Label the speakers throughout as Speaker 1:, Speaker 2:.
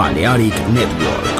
Speaker 1: Balearic Network.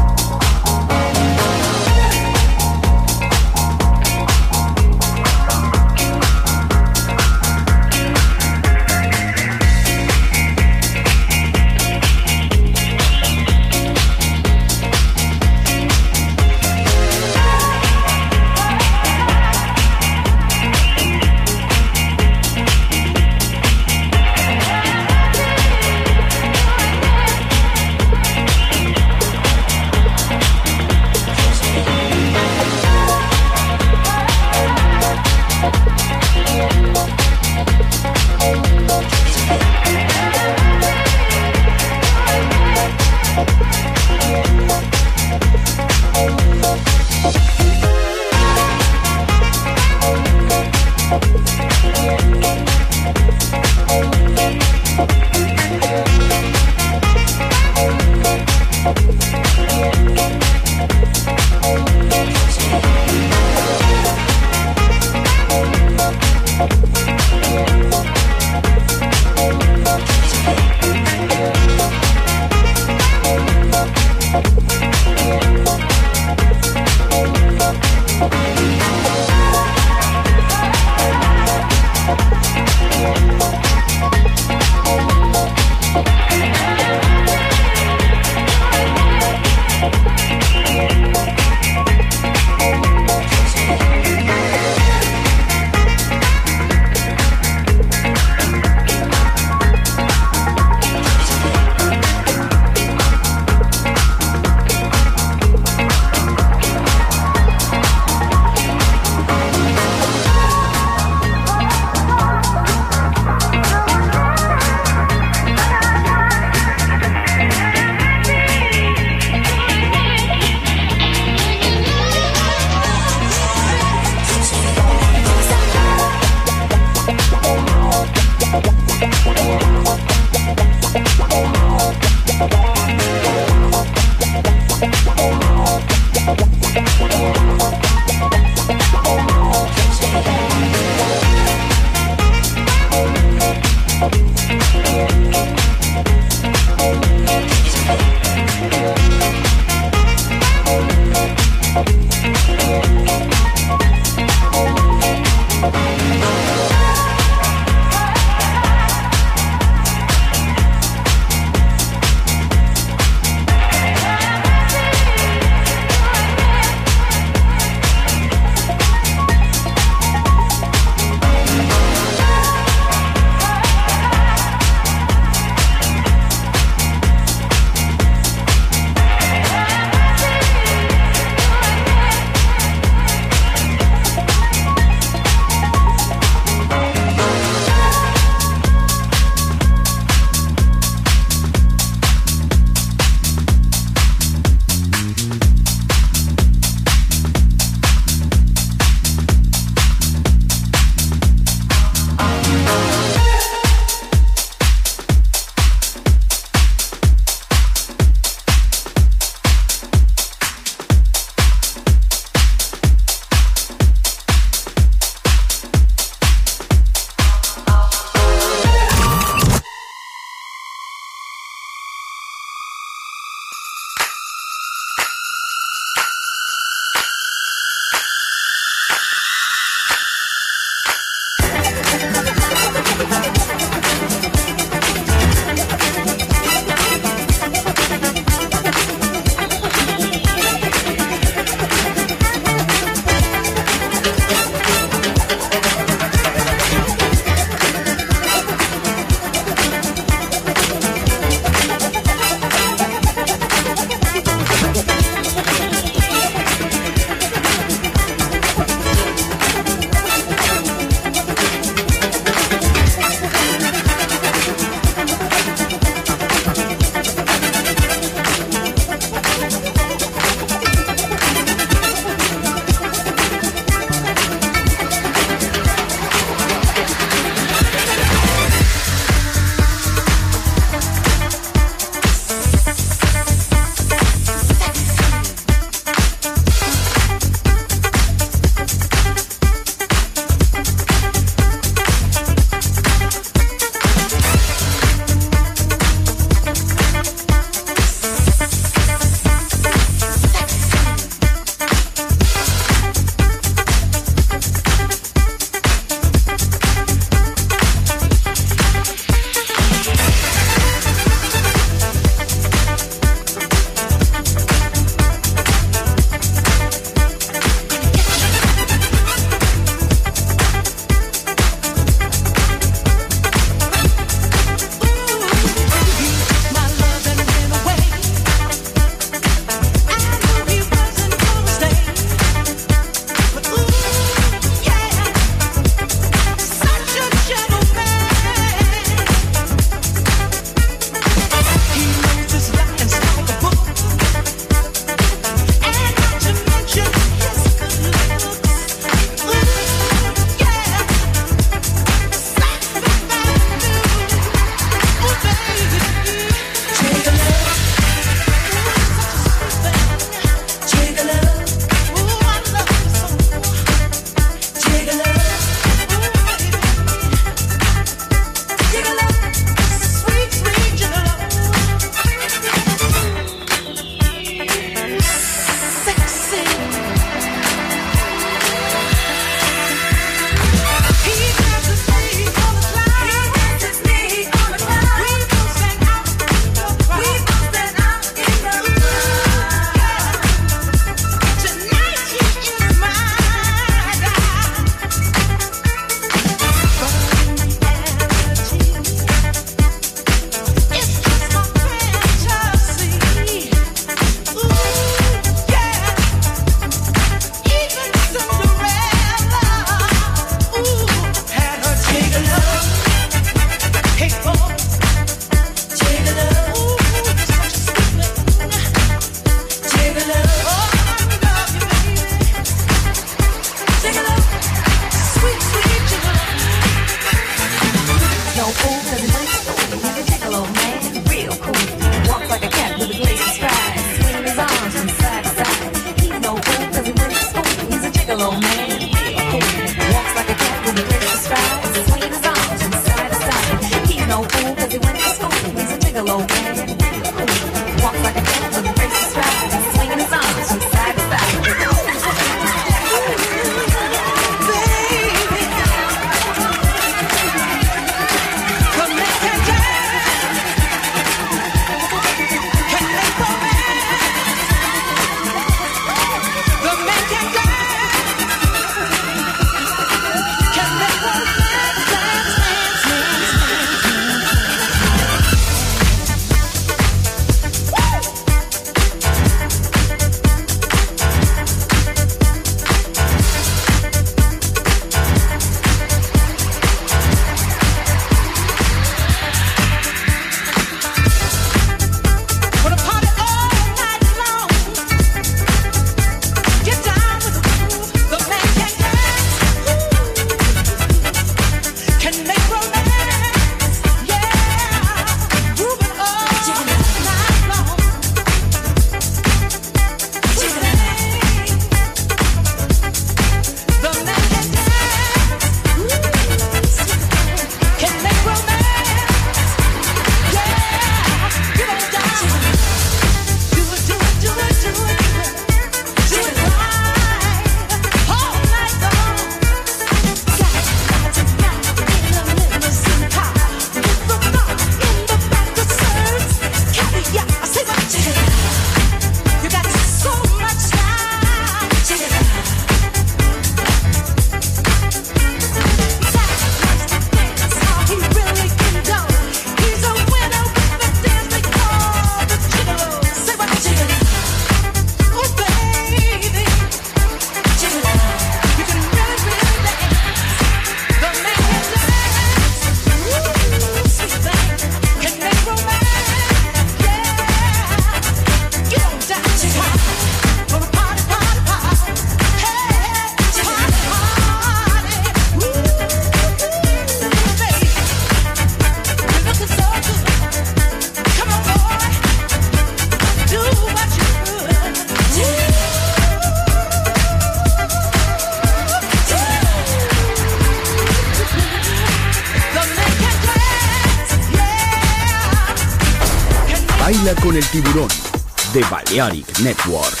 Speaker 1: De Balearic Network.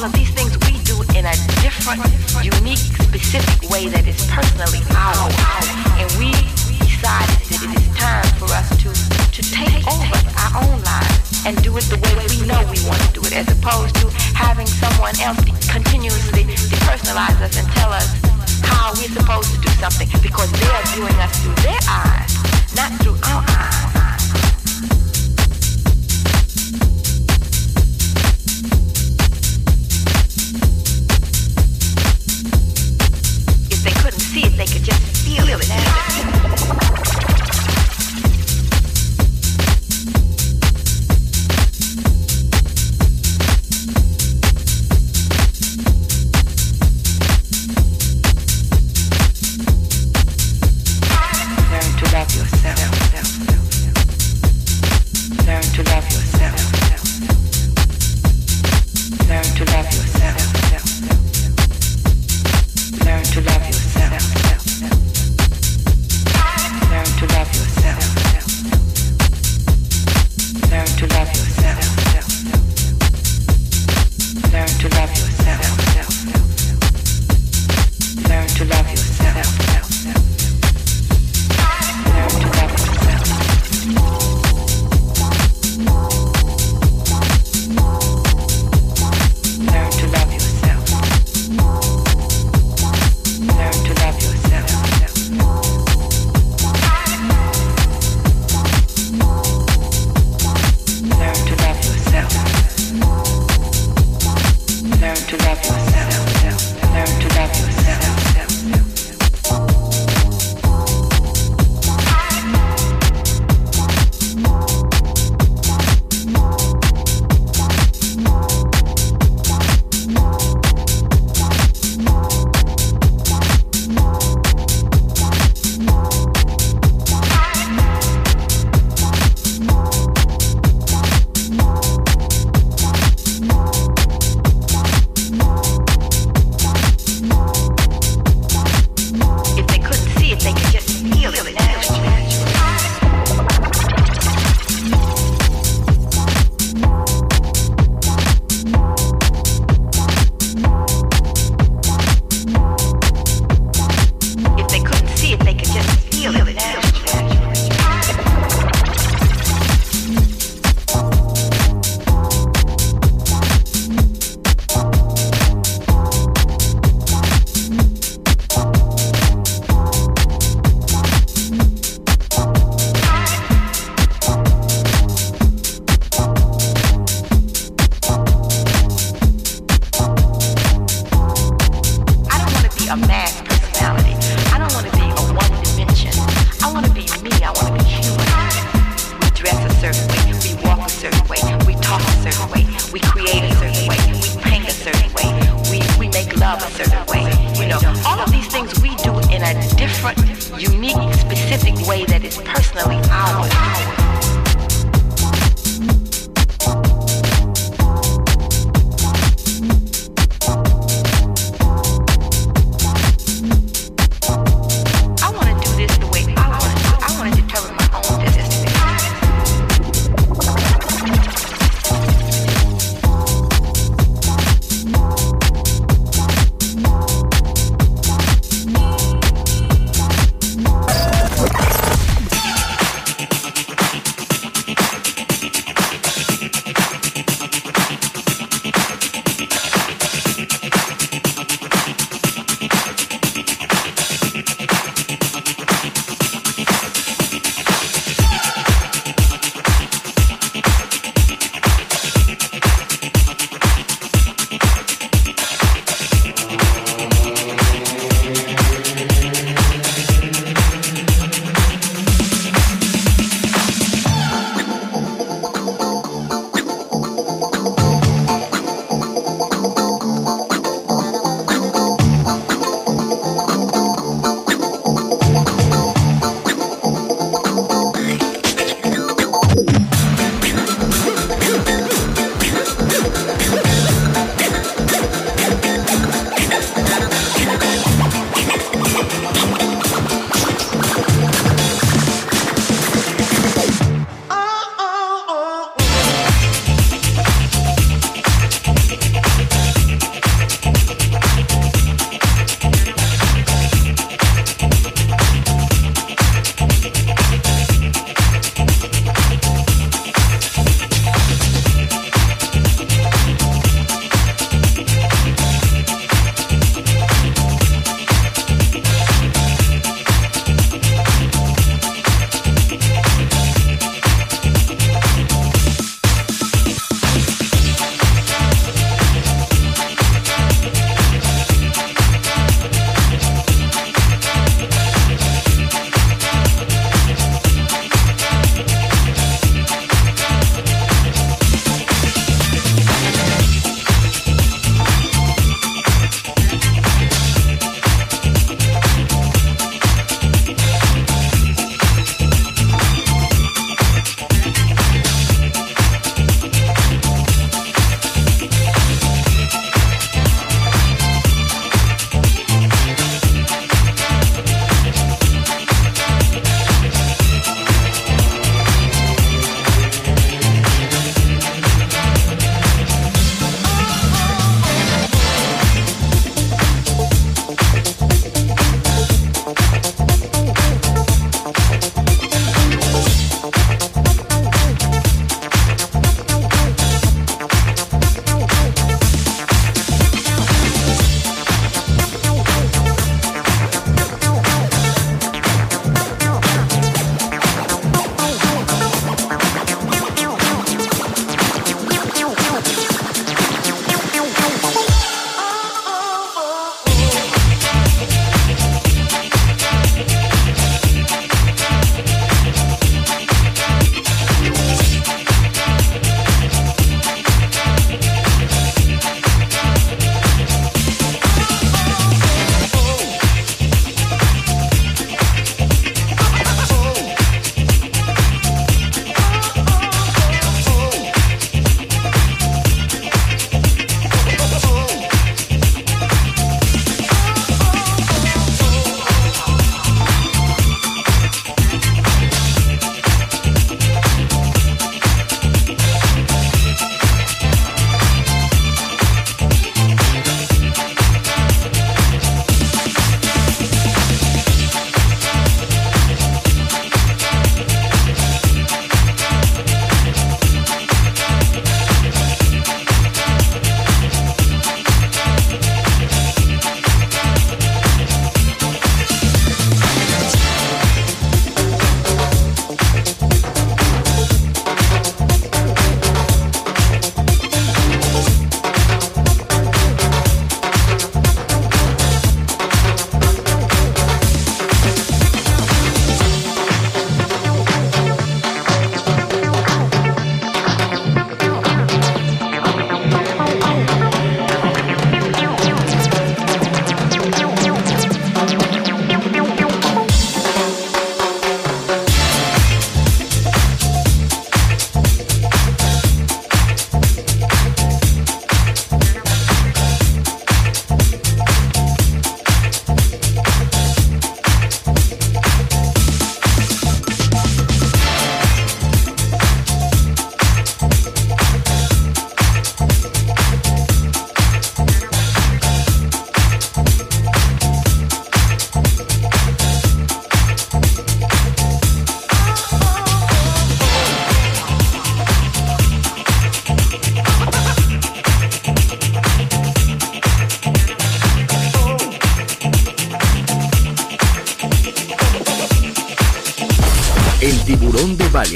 Speaker 2: all of these things we do in a different, unique, specific way that is personally ours. And we decided that it is time for us to, to take over our own lives and do it the way we know we want to do it, as opposed to having someone else continuously depersonalize us and tell us how we're supposed to do something because they're viewing us through their eyes, not through our eyes. to love myself. Learn to love yourself.